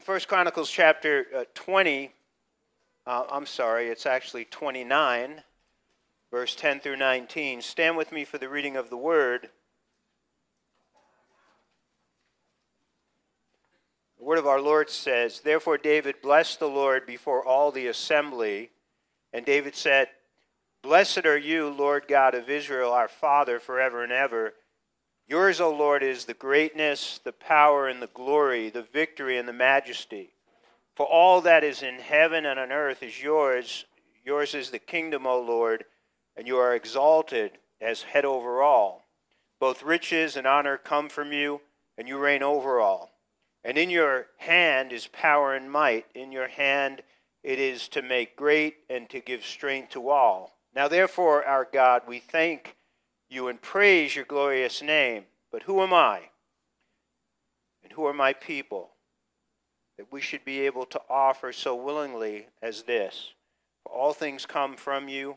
In 1 Chronicles chapter uh, 20, uh, I'm sorry, it's actually 29, verse 10 through 19. Stand with me for the reading of the word. The word of our Lord says, Therefore David blessed the Lord before all the assembly. And David said, Blessed are you, Lord God of Israel, our Father, forever and ever. Yours, O Lord, is the greatness, the power, and the glory, the victory, and the majesty. For all that is in heaven and on earth is yours. Yours is the kingdom, O Lord, and you are exalted as head over all. Both riches and honor come from you, and you reign over all. And in your hand is power and might. In your hand it is to make great and to give strength to all. Now, therefore, our God, we thank you and praise your glorious name. But who am I? And who are my people that we should be able to offer so willingly as this? For all things come from you,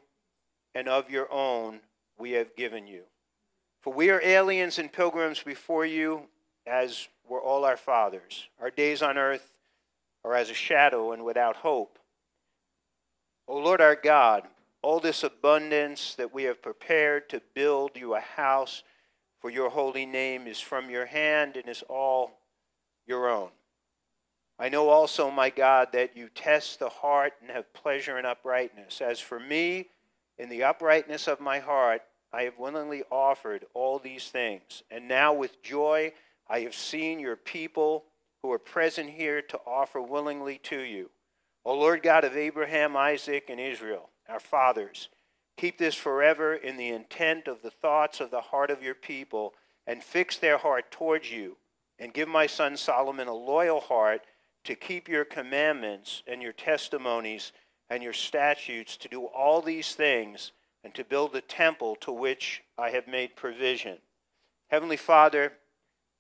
and of your own we have given you. For we are aliens and pilgrims before you, as were all our fathers. Our days on earth are as a shadow and without hope. O Lord our God, all this abundance that we have prepared to build you a house for your holy name is from your hand and is all your own. I know also, my God, that you test the heart and have pleasure in uprightness. As for me, in the uprightness of my heart, I have willingly offered all these things. And now, with joy, I have seen your people who are present here to offer willingly to you. O Lord God of Abraham, Isaac, and Israel our fathers. Keep this forever in the intent of the thoughts of the heart of your people, and fix their heart towards you. And give my son Solomon a loyal heart to keep your commandments and your testimonies and your statutes, to do all these things, and to build the temple to which I have made provision. Heavenly Father,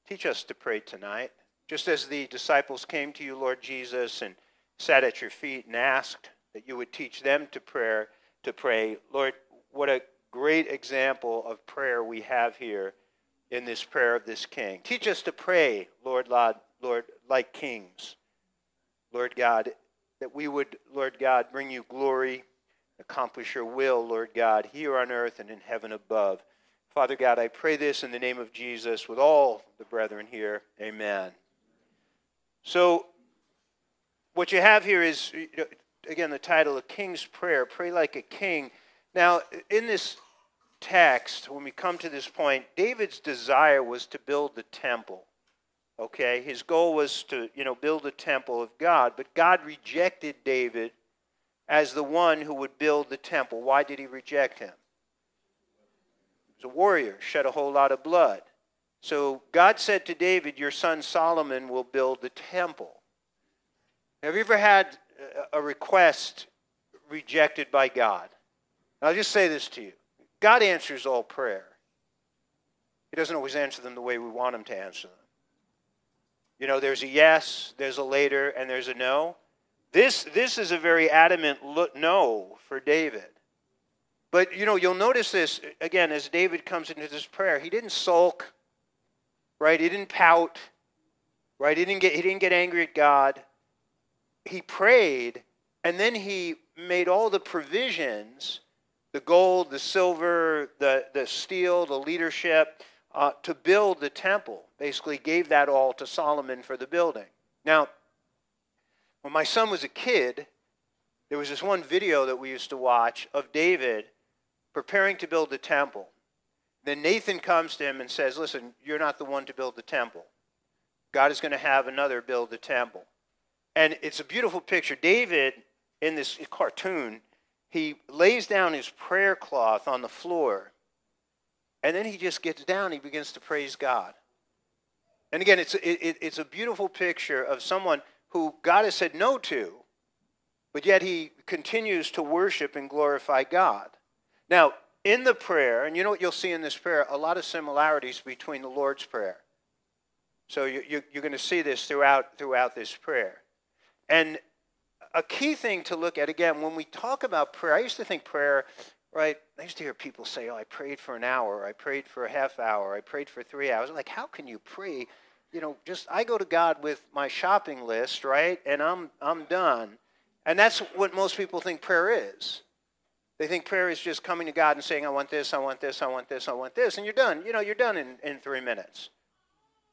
teach us to pray tonight. Just as the disciples came to you, Lord Jesus, and sat at your feet and asked that you would teach them to prayer to pray. Lord, what a great example of prayer we have here in this prayer of this king. Teach us to pray, Lord, Lord, Lord, like kings. Lord God, that we would, Lord God, bring you glory, accomplish your will, Lord God, here on earth and in heaven above. Father God, I pray this in the name of Jesus with all the brethren here. Amen. So, what you have here is again, the title, A King's Prayer, Pray Like a King. Now, in this text, when we come to this point, David's desire was to build the temple. Okay? His goal was to, you know, build the temple of God, but God rejected David as the one who would build the temple. Why did he reject him? He was a warrior, shed a whole lot of blood. So God said to David, Your son Solomon will build the temple. Have you ever had a request rejected by God. I'll just say this to you God answers all prayer. He doesn't always answer them the way we want Him to answer them. You know, there's a yes, there's a later, and there's a no. This, this is a very adamant no for David. But, you know, you'll notice this, again, as David comes into this prayer. He didn't sulk, right? He didn't pout, right? He didn't get, he didn't get angry at God he prayed and then he made all the provisions the gold, the silver, the, the steel, the leadership uh, to build the temple. Basically, gave that all to Solomon for the building. Now, when my son was a kid, there was this one video that we used to watch of David preparing to build the temple. Then Nathan comes to him and says, Listen, you're not the one to build the temple. God is going to have another build the temple. And it's a beautiful picture. David, in this cartoon, he lays down his prayer cloth on the floor, and then he just gets down. He begins to praise God. And again, it's, it, it's a beautiful picture of someone who God has said no to, but yet he continues to worship and glorify God. Now, in the prayer, and you know what you'll see in this prayer? A lot of similarities between the Lord's Prayer. So you, you're going to see this throughout, throughout this prayer. And a key thing to look at, again, when we talk about prayer, I used to think prayer, right? I used to hear people say, oh, I prayed for an hour, I prayed for a half hour, I prayed for three hours. I'm Like, how can you pray you know, just I go to God with my shopping list, right? And I'm I'm done. And that's what most people think prayer is. They think prayer is just coming to God and saying, I want this, I want this, I want this, I want this, and you're done. You know, you're done in, in three minutes.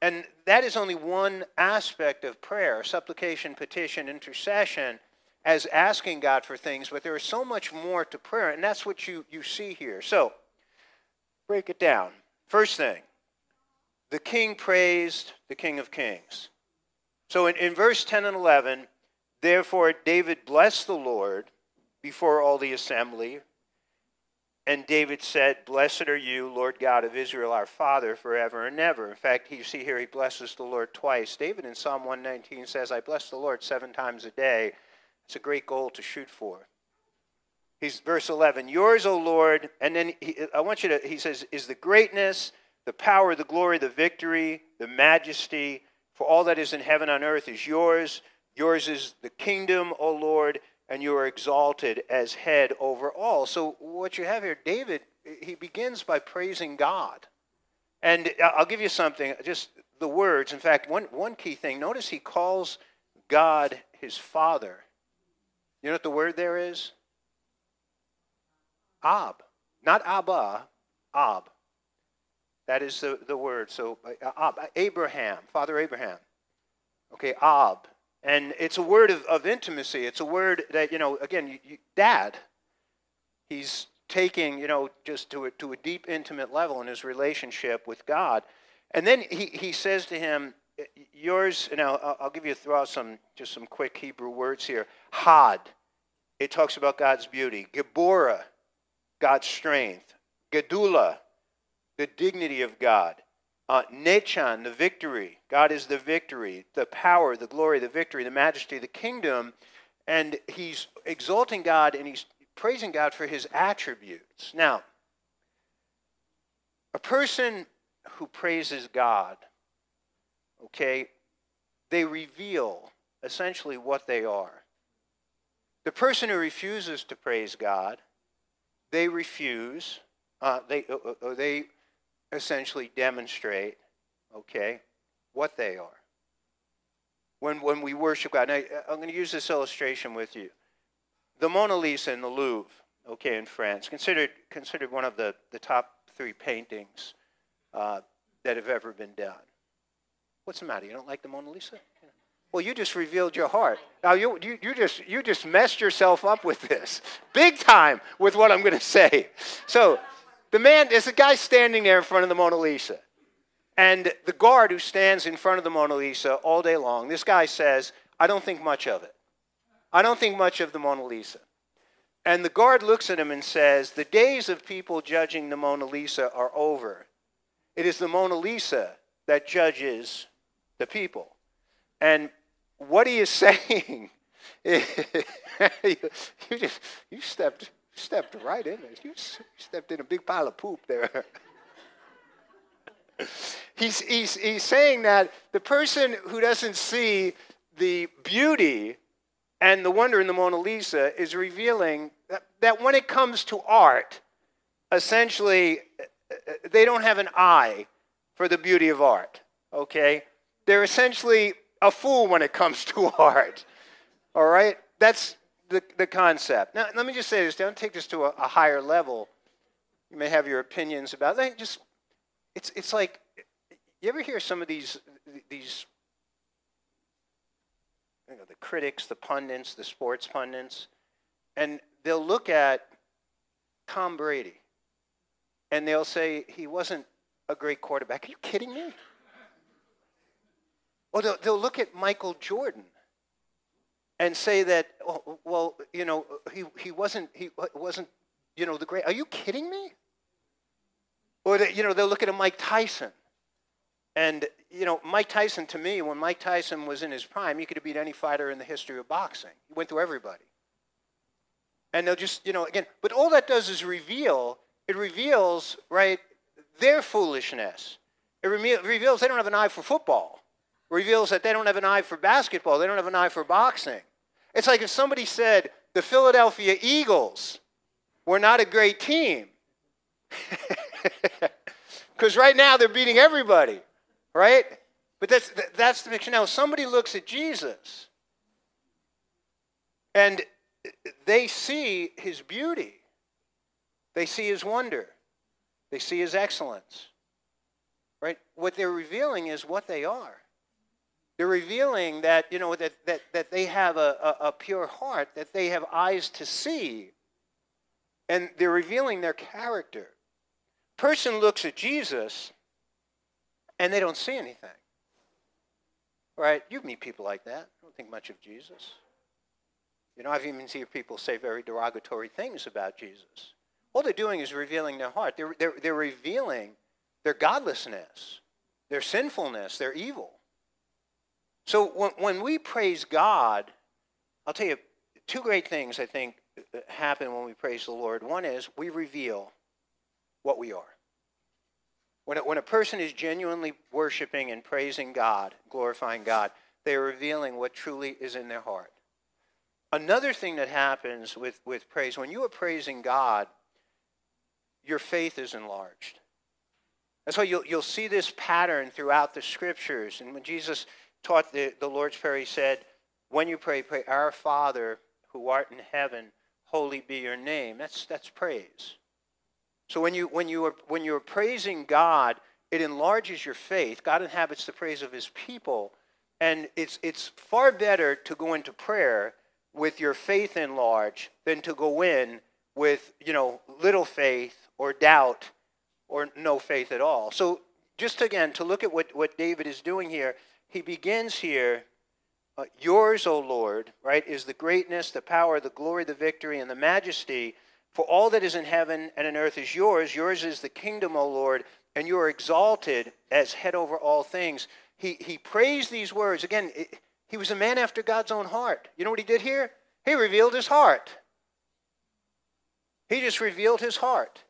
And that is only one aspect of prayer supplication, petition, intercession, as asking God for things, but there is so much more to prayer, and that's what you, you see here. So, break it down. First thing, the king praised the King of Kings. So in, in verse 10 and 11, therefore David blessed the Lord before all the assembly. And David said, Blessed are you, Lord God of Israel, our Father, forever and ever. In fact, you see here he blesses the Lord twice. David in Psalm 119 says, I bless the Lord seven times a day. It's a great goal to shoot for. He's verse 11, Yours, O Lord, and then he, I want you to, he says, is the greatness the power, the glory, the victory, the majesty, for all that is in heaven on earth is yours. Yours is the kingdom, O Lord, and you are exalted as head over all. So, what you have here, David, he begins by praising God. And I'll give you something, just the words. In fact, one, one key thing notice he calls God his father. You know what the word there is? Ab. Not Abba, Ab. That is the, the word. So, uh, Ab, Abraham, Father Abraham. Okay, Ab. And it's a word of, of intimacy. It's a word that, you know, again, you, you, dad. He's taking, you know, just to a, to a deep, intimate level in his relationship with God. And then he, he says to him, yours, and I'll, I'll give you throw out some, just some quick Hebrew words here. Had, it talks about God's beauty. Geborah, God's strength. Gedula, the dignity of God. Uh, Nechan, the victory. God is the victory, the power, the glory, the victory, the majesty, the kingdom. And he's exalting God and he's praising God for his attributes. Now, a person who praises God, okay, they reveal essentially what they are. The person who refuses to praise God, they refuse, uh, they, uh, uh, they essentially demonstrate, okay, what they are. When, when we worship God, now, I'm going to use this illustration with you. The Mona Lisa in the Louvre, okay, in France, considered, considered one of the, the top three paintings uh, that have ever been done. What's the matter? You don't like the Mona Lisa? Well, you just revealed your heart. Now you, you, you, just you just messed yourself up with this, big time with what I'm going to say. So the man, there's a guy standing there in front of the Mona Lisa. And the guard who stands in front of the Mona Lisa all day long, this guy says, I don't think much of it. I don't think much of the Mona Lisa. And the guard looks at him and says, The days of people judging the Mona Lisa are over. It is the Mona Lisa that judges the people. And what he is saying, you, just you stepped stepped right in there. You stepped in a big pile of poop there. he's, he's, he's saying that the person who doesn't see the beauty and the wonder in the Mona Lisa is revealing that, that when it comes to art, essentially, uh, uh, they don't have an eye for the beauty of art, okay? They're essentially a fool when it comes to art, all right? That's, the, the concept. Now, let me just say this. Don't take this to a, a higher level. You may have your opinions about it. Just, it's, it's like, you ever hear some of these, these you know, the critics, the pundits, the sports pundits, and they'll look at Tom Brady and they'll say he wasn't a great quarterback. Are you kidding me? Or they'll, they'll look at Michael Jordan and say that, well, well, you know, he, he wasn't, he wasn't, you know, the great. Are you kidding me? Or, that, you know, they'll look at a Mike Tyson. And, you know, Mike Tyson, to me, when Mike Tyson was in his prime, he could have beat any fighter in the history of boxing. He went through everybody. And they'll just, you know, again, but all that does is reveal, it reveals, right, their foolishness. It reveals they don't have an eye for football. Reveals that they don't have an eye for basketball. They don't have an eye for boxing. It's like if somebody said the Philadelphia Eagles were not a great team. Because right now they're beating everybody, right? But that's, that's the picture. Now, somebody looks at Jesus and uh, they see his beauty, they see his wonder, they see his excellence. Right? What they're revealing is what they are. They're revealing that, you know, that, that, that they have a, a, a pure heart, that they have eyes to see, and they're revealing their character. Person looks at Jesus and they don't see anything. Right? You meet people like that. Don't think much of Jesus. You know, I've even seen people say very derogatory things about Jesus. All they're doing is revealing their heart. They're, they're, they're revealing their godlessness, their sinfulness, their evil. So when, when we praise God, I'll tell you two great things I think happen when we praise the Lord. One is we reveal what we are. When a, when a person is genuinely worshiping and praising God, glorifying God, they are revealing what truly is in their heart. Another thing that happens with, with praise, when you are praising God, your faith is enlarged. That's why you'll, you'll see this pattern throughout the scriptures. And when Jesus taught the, the Lord's Prayer, he said, When you pray, pray, Our Father who art in heaven, holy be your name. That's, that's praise. So when you, when, you are, when you are praising God, it enlarges your faith. God inhabits the praise of his people. And it's, it's far better to go into prayer with your faith enlarged than to go in with, you know, little faith or doubt or no faith at all. So, just again, to look at what, what David is doing here, he begins here uh, Yours, O Lord, right, is the greatness, the power, the glory, the victory, and the majesty. For all that is in heaven and in earth is yours. Yours is the kingdom, O Lord, and you are exalted as head over all things. He, he praised these words. Again, it, he was a man after God's own heart. You know what he did here? He revealed his heart. He just revealed his heart.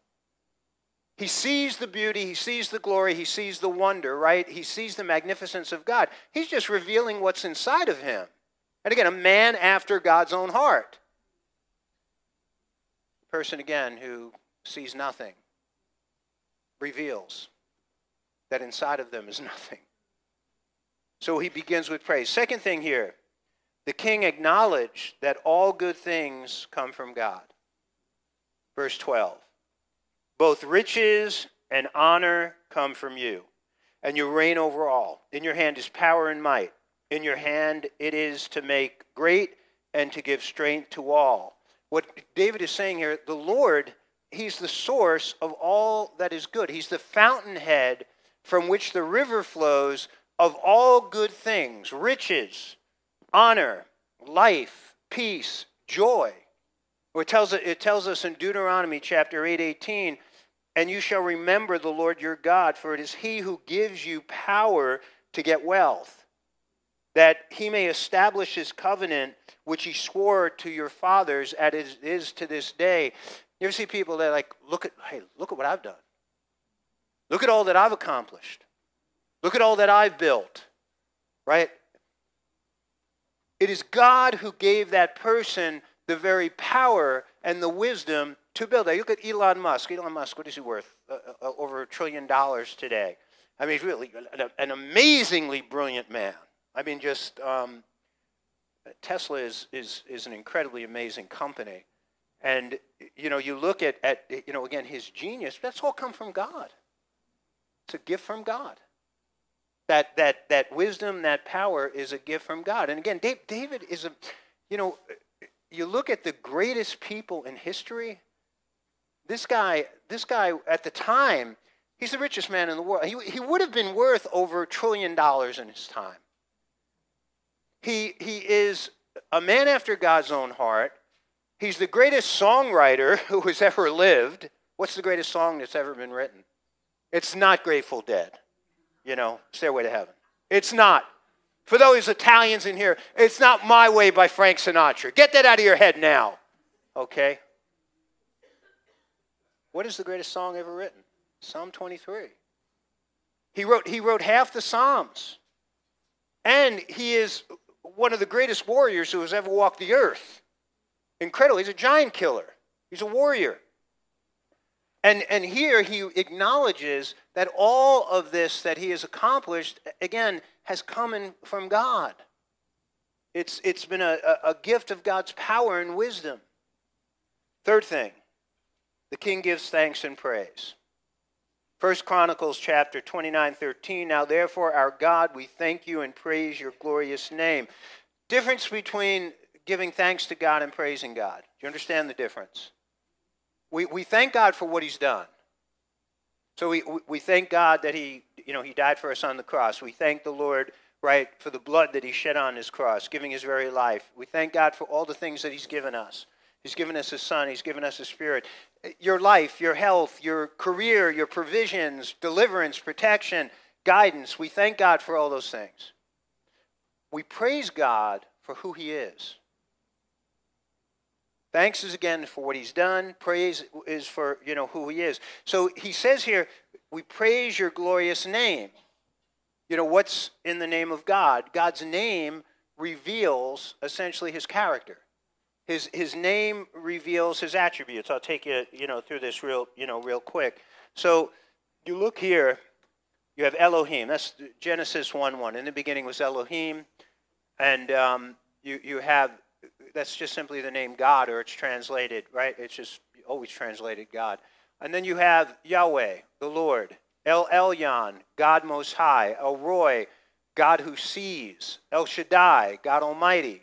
He sees the beauty, he sees the glory, he sees the wonder, right? He sees the magnificence of God. He's just revealing what's inside of him. And again, a man after God's own heart. Person, again, who sees nothing, reveals that inside of them is nothing. So he begins with praise. Second thing here the king acknowledged that all good things come from God. Verse 12. Both riches and honor come from you, and you reign over all. In your hand is power and might. In your hand it is to make great and to give strength to all. What David is saying here, the Lord, He's the source of all that is good. He's the fountainhead from which the river flows of all good things riches, honor, life, peace, joy. It tells, it tells us in Deuteronomy chapter 8 18, and you shall remember the Lord your God, for it is he who gives you power to get wealth, that he may establish his covenant which he swore to your fathers as it is to this day. You ever see people that like, look at, hey, look at what I've done. Look at all that I've accomplished. Look at all that I've built. Right? It is God who gave that person the very power and the wisdom to build that. You look at Elon Musk. Elon Musk, what is he worth? Uh, uh, uh over a trillion dollars today. I mean, he's really an, an amazingly brilliant man. I mean, just um, Tesla is, is, is an incredibly amazing company. And, you know, you look at, at, you know, again, his genius, that's all come from God. It's a gift from God. That, that, that wisdom, that power is a gift from God. And again, Dave, David is a, you know, you look at the greatest people in history, this guy, this guy at the time, he's the richest man in the world. He, he would have been worth over a trillion dollars in his time. He, he is a man after God's own heart. He's the greatest songwriter who has ever lived. What's the greatest song that's ever been written? It's not Grateful Dead, you know, Stairway to Heaven. It's not. For those Italians in here, it's not My Way by Frank Sinatra. Get that out of your head now, okay? What is the greatest song ever written? Psalm 23. He wrote, he wrote half the Psalms. And he is one of the greatest warriors who has ever walked the earth. Incredible. He's a giant killer, he's a warrior. And, and here he acknowledges that all of this that he has accomplished, again, has come in, from God. It's, it's been a, a, a gift of God's power and wisdom. Third thing, the king gives thanks and praise. First Chronicles chapter 29, 13. Now therefore, our God, we thank you and praise your glorious name. Difference between giving thanks to God and praising God. Do you understand the difference? We, we thank God for what he's done. So we, we thank God that he, you know, he died for us on the cross. We thank the Lord, right, for the blood that he shed on his cross, giving his very life. We thank God for all the things that he's given us. He's given us his son, he's given us his spirit. Your life, your health, your career, your provisions, deliverance, protection, guidance. We thank God for all those things. We praise God for who he is. Thanks is again for what he's done. Praise is for, you know, who he is. So he says here, we praise your glorious name. You know, what's in the name of God? God's name reveals essentially his character. His, his name reveals his attributes. I'll take you, you know, through this real, you know, real quick. So you look here, you have Elohim. That's Genesis 1 1. In the beginning was Elohim. And um, you, you have that's just simply the name God, or it's translated, right? It's just always translated God. And then you have Yahweh, the Lord, El Elyon, God Most High, El Roi, God who sees, El Shaddai, God Almighty,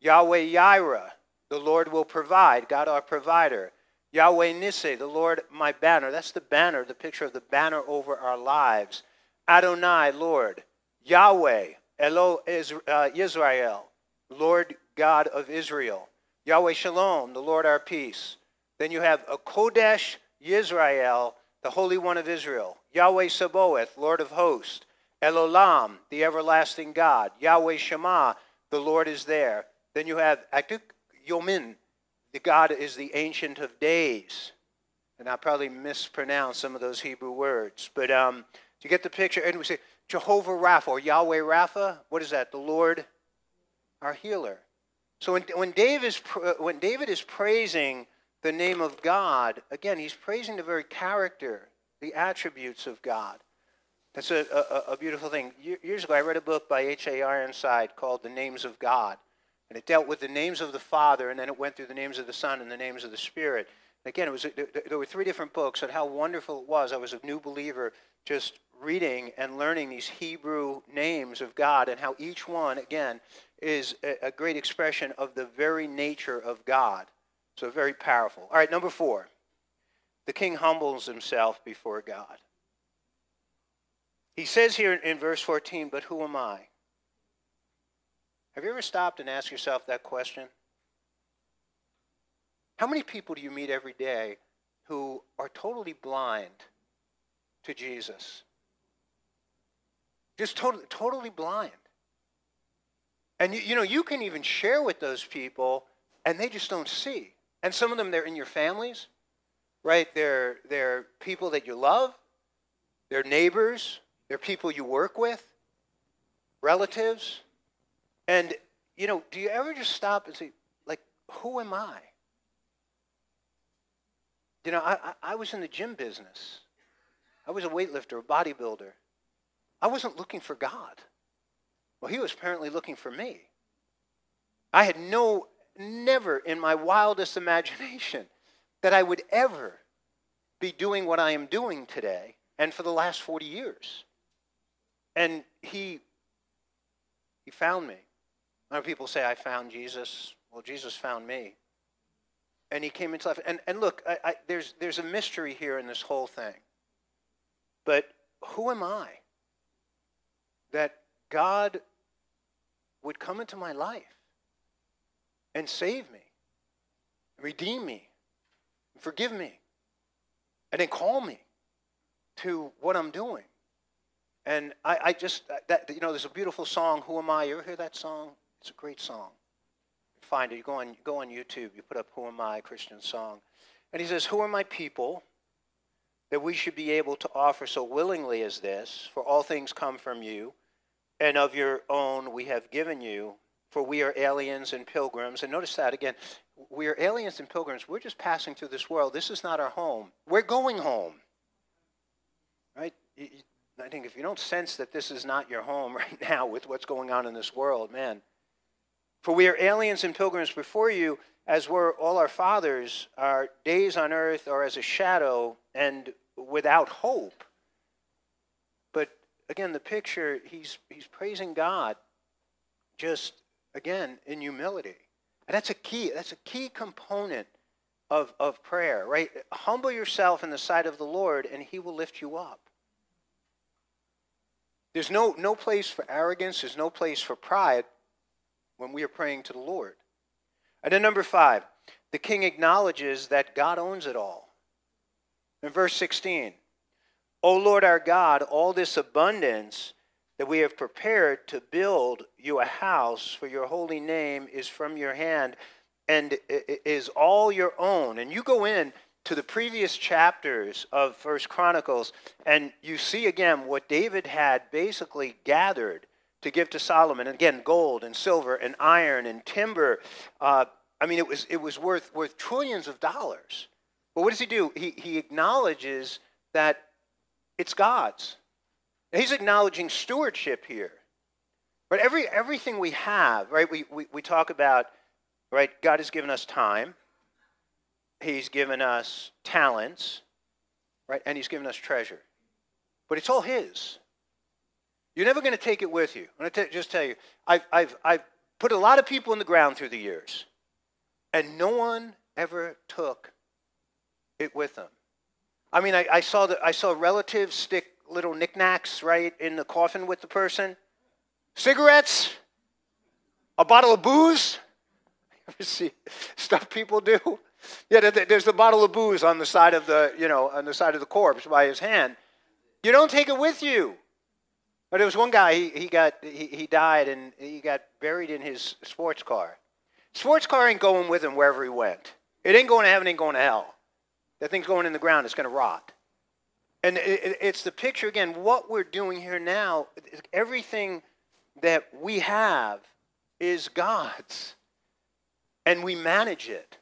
Yahweh Yireh, the Lord will provide, God our provider, Yahweh Nissi, the Lord my banner. That's the banner, the picture of the banner over our lives. Adonai, Lord, Yahweh, Elo uh, Israel, Lord God of Israel. Yahweh Shalom, the Lord our peace. Then you have a Kodesh Yisrael, the Holy One of Israel. Yahweh Sabaoth, Lord of hosts. El Olam, the everlasting God. Yahweh Shema, the Lord is there. Then you have Atuk Yomin, the God is the Ancient of Days. And I probably mispronounced some of those Hebrew words. But um, to get the picture, and we say Jehovah Rapha or Yahweh Rapha, what is that? The Lord, our healer. So when, when, David is, when David is praising the name of God, again, he's praising the very character, the attributes of God. That's a, a, a beautiful thing. Years ago, I read a book by H.A. Ironside called The Names of God. And it dealt with the names of the Father, and then it went through the names of the Son and the names of the Spirit. And again, it was, there were three different books, and how wonderful it was. I was a new believer just reading and learning these Hebrew names of God and how each one, again, is a, great expression of the very nature of God. So very powerful. All right, number four. The king humbles himself before God. He says here in verse 14, But who am I? Have you ever stopped and asked yourself that question? How many people do you meet every day who are totally blind to Jesus? Just totally, totally blind. And you, you know, you can even share with those people and they just don't see. And some of them, they're in your families, right? They're, they're people that you love, they're neighbors, they're people you work with, relatives. And, you know, do you ever just stop and say, like, who am I? You know, I, I was in the gym business. I was a weightlifter, a bodybuilder. I wasn't looking for God. Well, he was apparently looking for me. I had no, never in my wildest imagination that I would ever be doing what I am doing today and for the last 40 years. And he, he found me. Of people say, I found Jesus. Well, Jesus found me. And he came into life. And, and look, I, I, there's, there's a mystery here in this whole thing. But who am I that God would come into my life and save me, redeem me, forgive me, and then call me to what I'm doing. And I, I just, that, you know, there's a beautiful song, Who Am I? You ever hear that song? It's a great song. You Find it. You go on, go on YouTube, you put up Who Am I, Christian song. And he says, Who are my people that we should be able to offer so willingly as this? For all things come from you and of your own we have given you, for we are aliens and pilgrims. And notice that again. We are aliens and pilgrims. We're just passing through this world. This is not our home. We're going home. Right? I think if you don't sense that this is not your home right now with what's going on in this world, man. For we are aliens and pilgrims before you, as were all our fathers. Our days on earth are as a shadow and without hope. But again, the picture, he's, he's praising God just, again, in humility. And that's a key, that's a key component of, of prayer, right? Humble yourself in the sight of the Lord, and he will lift you up. There's no, no place for arrogance, there's no place for pride when we are praying to the Lord. And then, number five, the king acknowledges that God owns it all. In verse 16, O Lord our God, all this abundance that we have prepared to build you a house for your holy name is from your hand and is all your own. And you go in to the previous chapters of First Chronicles, and you see again what David had basically gathered to give to Solomon. And again, gold and silver and iron and timber. Uh, I mean, it was it was worth worth trillions of dollars. But what does he do? He he acknowledges that it's God's. He's acknowledging stewardship here. Right? Every everything we have, right? We we, we talk about, right? God has given us time. He's given us talents, right? And he's given us treasure. But it's all his. You're never going to take it with you. I'm going to just tell you, I've, I've, I've put a lot of people in the ground through the years, and no one ever took it with them. I mean, I, I saw the, I saw relatives stick little knickknacks right in the coffin with the person, cigarettes, a bottle of booze. You ever see stuff people do? Yeah, there's the bottle of booze on the side of the, you know, on the side of the corpse by his hand. You don't take it with you. But there was one guy, he, he got he, he died and he got buried in his sports car. Sports car ain't going with him wherever he went. It ain't going to heaven, it ain't going to hell. That thing's going in the ground, it's going to rot. And it, it's the picture again, what we're doing here now, everything that we have is God's. And we manage it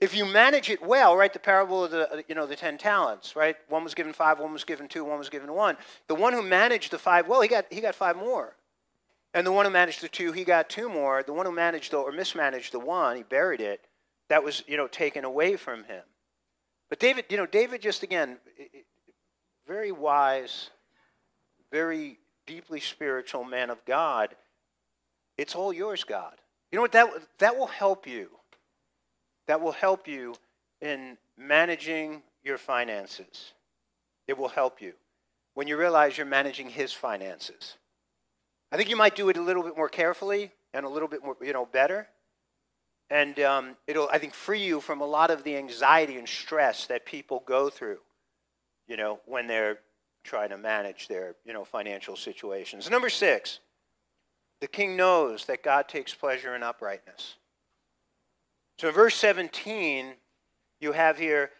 if you manage it well, right, the parable of the, uh, you know, the 10 talents, right? One was given five, one was given two, one was given one. The one who managed the five well, he got, he got five more. And the one who managed the two, he got two more. The one who managed the, or mismanaged the one, he buried it. That was, you know, taken away from him. But David, you know, David just, again, very wise, very deeply spiritual man of God. It's all yours, God. You know what? That, that will help you that will help you in managing your finances. It will help you when you realize you're managing his finances. I think you might do it a little bit more carefully and a little bit more, you know, better. And um, it'll, I think, free you from a lot of the anxiety and stress that people go through, you know, when they're trying to manage their, you know, financial situations. Number six, the king knows that God takes pleasure in uprightness. So in verse 17, you have here,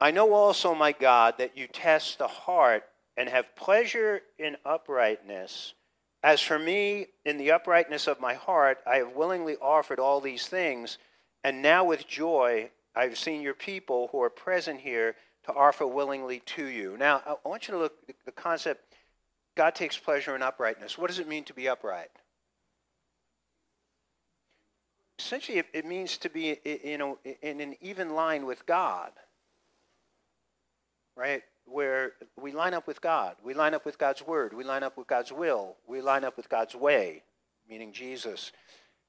I know also, my God, that you test the heart and have pleasure in uprightness. As for me, in the uprightness of my heart, I have willingly offered all these things, and now with joy I've seen your people who are present here to offer willingly to you. Now, I want you to look at the concept God takes pleasure in uprightness. What does it mean to be upright? Essentially it, it means to be in an even line with God. Right? Where we line up with God. We line up with God's word. We line up with God's will. We line up with God's way, meaning Jesus.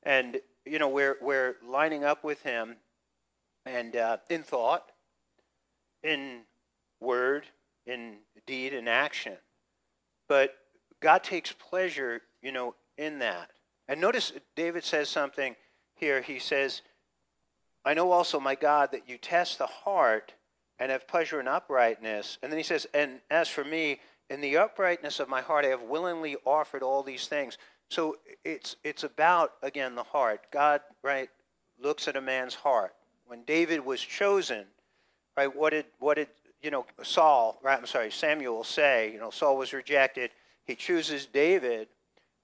And you know, we're we're lining up with him and uh, in thought, in word, in deed, in action. But God takes pleasure, you know, in that. And notice David says something here he says, I know also, my God, that you test the heart and have pleasure in uprightness. And then he says, And as for me, in the uprightness of my heart, I have willingly offered all these things. So it's it's about again the heart. God, right, looks at a man's heart. When David was chosen, right, what did what did you know Saul, right? I'm sorry, Samuel say, you know, Saul was rejected. He chooses David,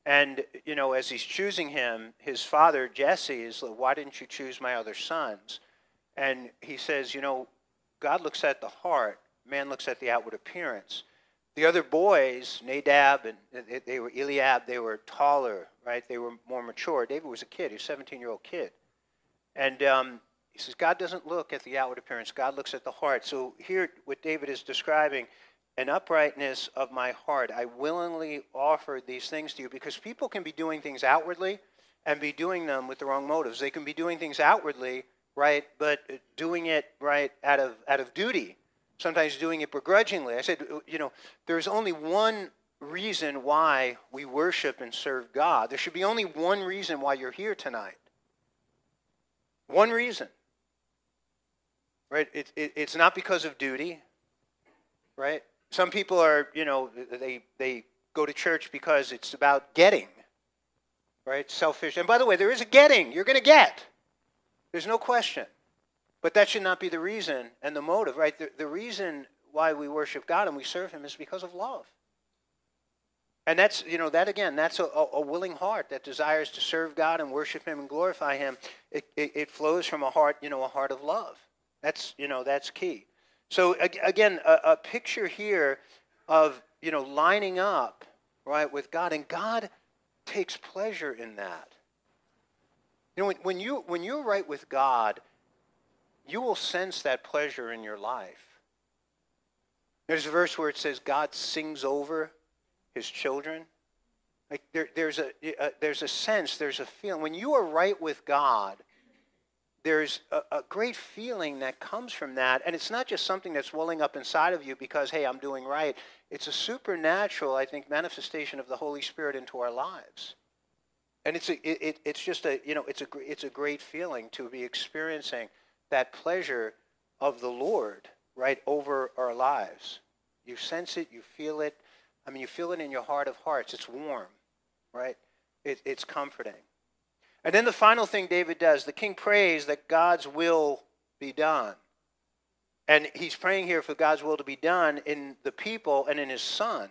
and, you know, as he's choosing him, his father, Jesse, is like, Why didn't you choose my other sons? And he says, You know, God looks at the heart, man looks at the outward appearance. the other boys, Nadab and they, were Eliab, they were taller, right? They were more mature. David was a kid, he was a 17 year old kid. And um, he says, God doesn't look at the outward appearance, God looks at the heart. So here, what David is describing, an uprightness of my heart. I willingly offer these things to you because people can be doing things outwardly and be doing them with the wrong motives. They can be doing things outwardly, right, but doing it, right, out of, out of duty, sometimes doing it begrudgingly. I said, you know, there's only one reason why we worship and serve God. There should be only one reason why you're here tonight. One reason. Right? It, it, it's not because of duty, right? Some people are, you know, they, they go to church because it's about getting, right? Selfish. And by the way, there is a getting. You're going to get. There's no question. But that should not be the reason and the motive, right? The, the reason why we worship God and we serve Him is because of love. And that's, you know, that again, that's a, a, willing heart that desires to serve God and worship Him and glorify Him. It, it, it flows from a heart, you know, a heart of love. That's, you know, that's key. So again, a, a picture here of, you know, lining up, right, with God. And God takes pleasure in that. You know, when, when, you, when you're right with God, you will sense that pleasure in your life. There's a verse where it says God sings over his children. Like there, there's, a, a, there's a sense, there's a feeling. When you are right with God, there's a, a, great feeling that comes from that. And it's not just something that's welling up inside of you because, hey, I'm doing right. It's a supernatural, I think, manifestation of the Holy Spirit into our lives. And it's, a, it, it's just a, you know, it's a, it's a great feeling to be experiencing that pleasure of the Lord right over our lives. You sense it, you feel it. I mean, you feel it in your heart of hearts. It's warm, right? It, it's comforting. And then the final thing David does the king prays that God's will be done. And he's praying here for God's will to be done in the people and in his son,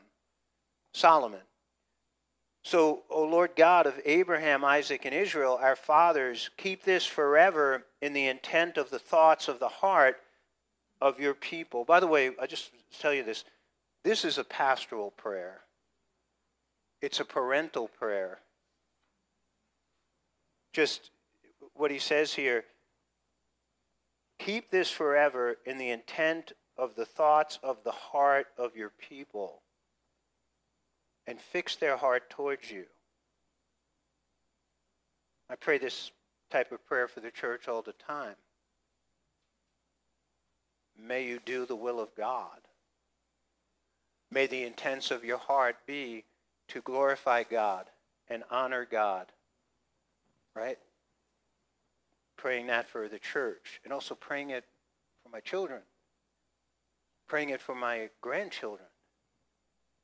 Solomon. So, O Lord God of Abraham, Isaac, and Israel, our fathers, keep this forever in the intent of the thoughts of the heart of your people. By the way, I just tell you this this is a pastoral prayer, it's a parental prayer just what he says here keep this forever in the intent of the thoughts of the heart of your people and fix their heart towards you. I pray this type of prayer for the church all the time. May you do the will of God. May the intents of your heart be to glorify God and honor God right? Praying that for the church and also praying it for my children, praying it for my grandchildren.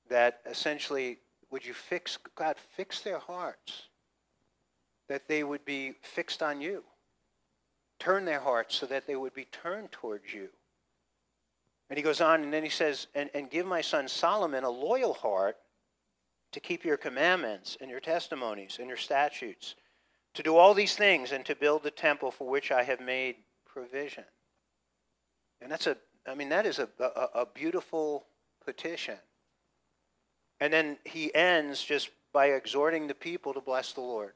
That essentially, would you fix, God, fix their hearts, that they would be fixed on you. Turn their hearts so that they would be turned towards you. And he goes on, and then he says, and, and give my son Solomon a loyal heart to keep your commandments and your testimonies and your statutes to do all these things and to build the temple for which I have made provision. And that's a, I mean, that is a, a, a beautiful petition. And then he ends just by exhorting the people to bless the Lord.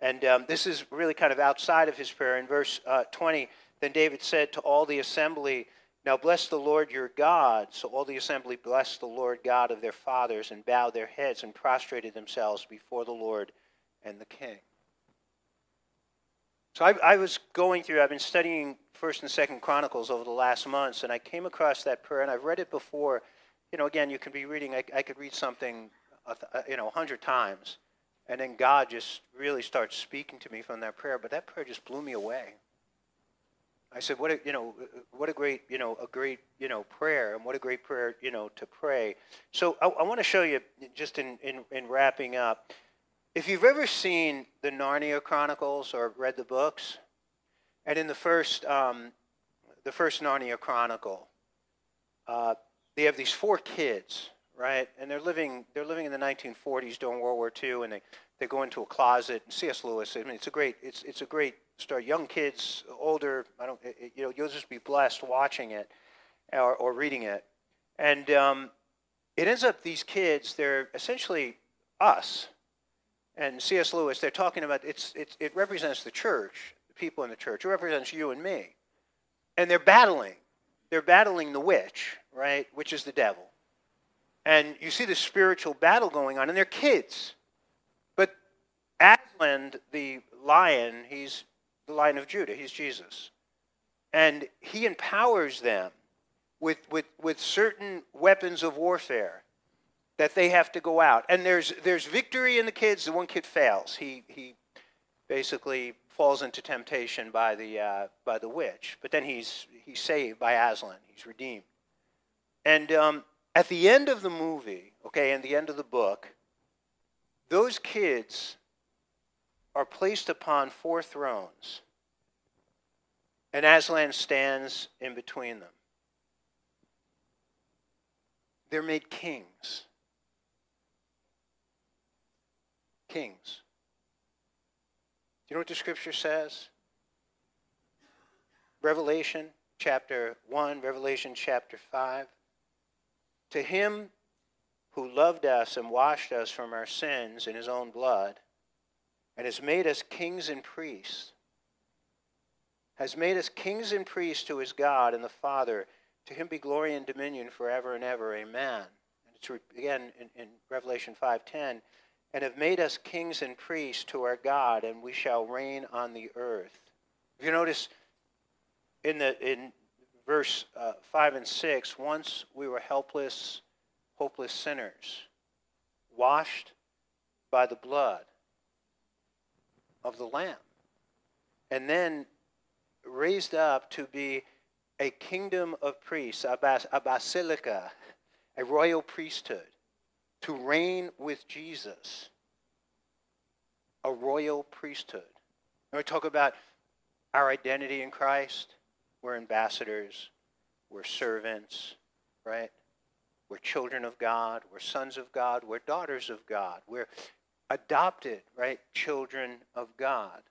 And um, this is really kind of outside of his prayer. In verse uh, 20, then David said to all the assembly, Now bless the Lord your God. So all the assembly blessed the Lord God of their fathers and bowed their heads and prostrated themselves before the Lord and the king. So I, I, was going through, I've been studying First and Second Chronicles over the last months, and I came across that prayer, and I've read it before. You know, again, you can be reading, I, I could read something, uh, you know, a hundred times, and then God just really starts speaking to me from that prayer. But that prayer just blew me away. I said, "What a, you know, uh, uh, what a great, you know, a great, you know, prayer, and what a great prayer, you know, to pray." So I, I want to show you, just in, in, in wrapping up, if you've ever seen the Narnia Chronicles or read the books, and in the first, um, the first Narnia Chronicle, uh, they have these four kids, right? And they're living, they're living in the 1940s during World War II, and they, they go into a closet. And C.S. Lewis, I mean, it's a great, it's, it's a great story. Young kids, older, I don't, it, you know, you'll just be blessed watching it or, or reading it. And um, it ends up these kids, they're essentially us. And C.S. Lewis, they're talking about it's, it's, it represents the church, the people in the church. It represents you and me. And they're battling. They're battling the witch, right? Which is the devil. And you see the spiritual battle going on, and they're kids. But Aslan, the lion, he's the lion of Judah, he's Jesus. And he empowers them with, with, with certain weapons of warfare that they have to go out. And there's, there's victory in the kids. The one kid fails. He, he basically falls into temptation by the, uh, by the witch. But then he's, he's saved by Aslan. He's redeemed. And um, at the end of the movie, okay, and the end of the book, those kids are placed upon four thrones. And Aslan stands in between them. They're made kings. Kings. Do you know what the scripture says? Revelation chapter 1, Revelation chapter 5. To him who loved us and washed us from our sins in his own blood, and has made us kings and priests, has made us kings and priests to his God and the Father. To him be glory and dominion forever and ever. Amen. And it's again in, in Revelation 5:10, and have made us kings and priests to our God, and we shall reign on the earth. If you notice in the in verse uh, 5 and 6, once we were helpless, hopeless sinners, washed by the blood of the Lamb, and then raised up to be a kingdom of priests, a, a basilica, a royal priesthood, to reign with Jesus, a royal priesthood. When we talk about our identity in Christ, we're ambassadors, we're servants, right? We're children of God, we're sons of God, we're daughters of God, we're adopted, right? Children of God.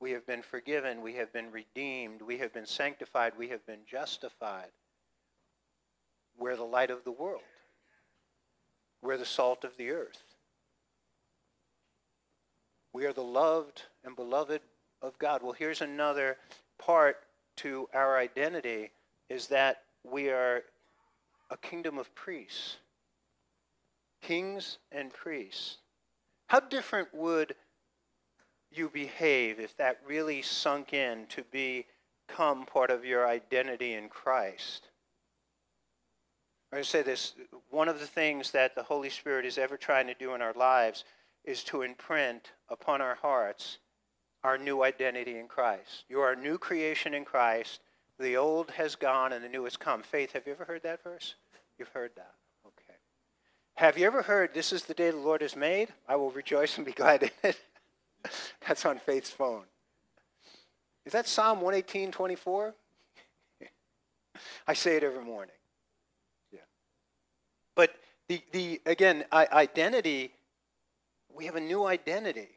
We have been forgiven. We have been redeemed. We have been sanctified. We have been justified. We're the light of the world. The salt of the earth. We are the loved and beloved of God. Well, here's another part to our identity is that we are a kingdom of priests. Kings and priests. How different would you behave if that really sunk in to become part of your identity in Christ. I say this one of the things that the Holy Spirit is ever trying to do in our lives is to imprint upon our hearts our new identity in Christ. You are a new creation in Christ. The old has gone and the new has come. Faith, have you ever heard that verse? You've heard that. Okay. Have you ever heard, This is the day the Lord has made? I will rejoice and be glad in it. That's on Faith's phone. Is that Psalm 118, 24? I say it every morning. The, the again, identity, we have a new identity.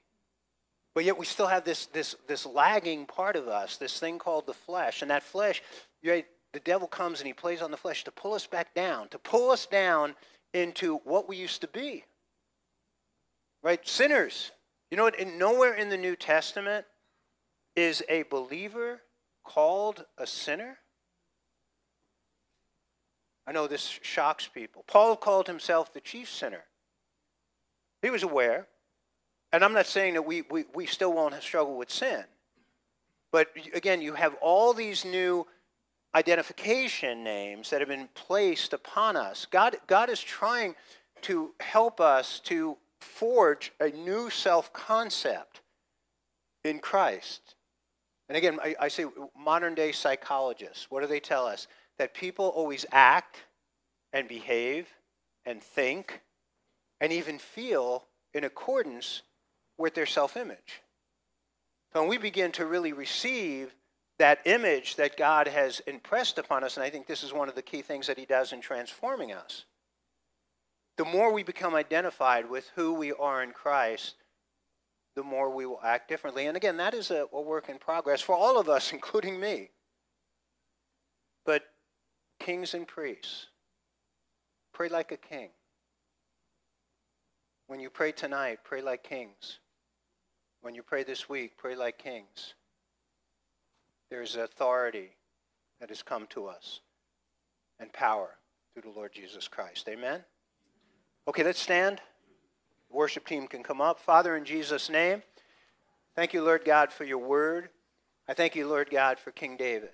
But yet we still have this, this, this lagging part of us, this thing called the flesh. And that flesh, right, the devil comes and he plays on the flesh to pull us back down, to pull us down into what we used to be. Right? Sinners. You know what? Nowhere in the New Testament is a believer called a sinner. I know this shocks people. Paul called himself the chief sinner. He was aware. And I'm not saying that we, we, we still won't struggle with sin. But again, you have all these new identification names that have been placed upon us. God, God is trying to help us to forge a new self concept in Christ. And again, I, I, say modern day psychologists, what do they tell us? That people always act and behave and think and even feel in accordance with their self image. When we begin to really receive that image that God has impressed upon us, and I think this is one of the key things that He does in transforming us, the more we become identified with who we are in Christ, the more we will act differently. And again, that is a, a work in progress for all of us, including me. Kings and priests, pray like a king. When you pray tonight, pray like kings. When you pray this week, pray like kings. There's authority that has come to us and power through the Lord Jesus Christ. Amen? Okay, let's stand. The worship team can come up. Father, in Jesus' name, thank you, Lord God, for your word. I thank you, Lord God, for King David.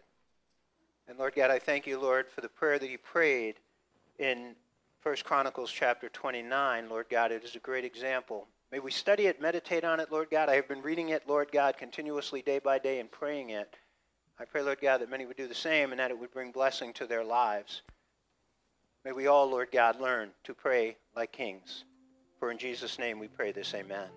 And Lord God, I thank you, Lord, for the prayer that he prayed in 1 Chronicles chapter 29. Lord God, it is a great example. May we study it, meditate on it, Lord God. I have been reading it, Lord God, continuously day by day and praying it. I pray, Lord God, that many would do the same and that it would bring blessing to their lives. May we all, Lord God, learn to pray like kings. For in Jesus' name we pray this, amen.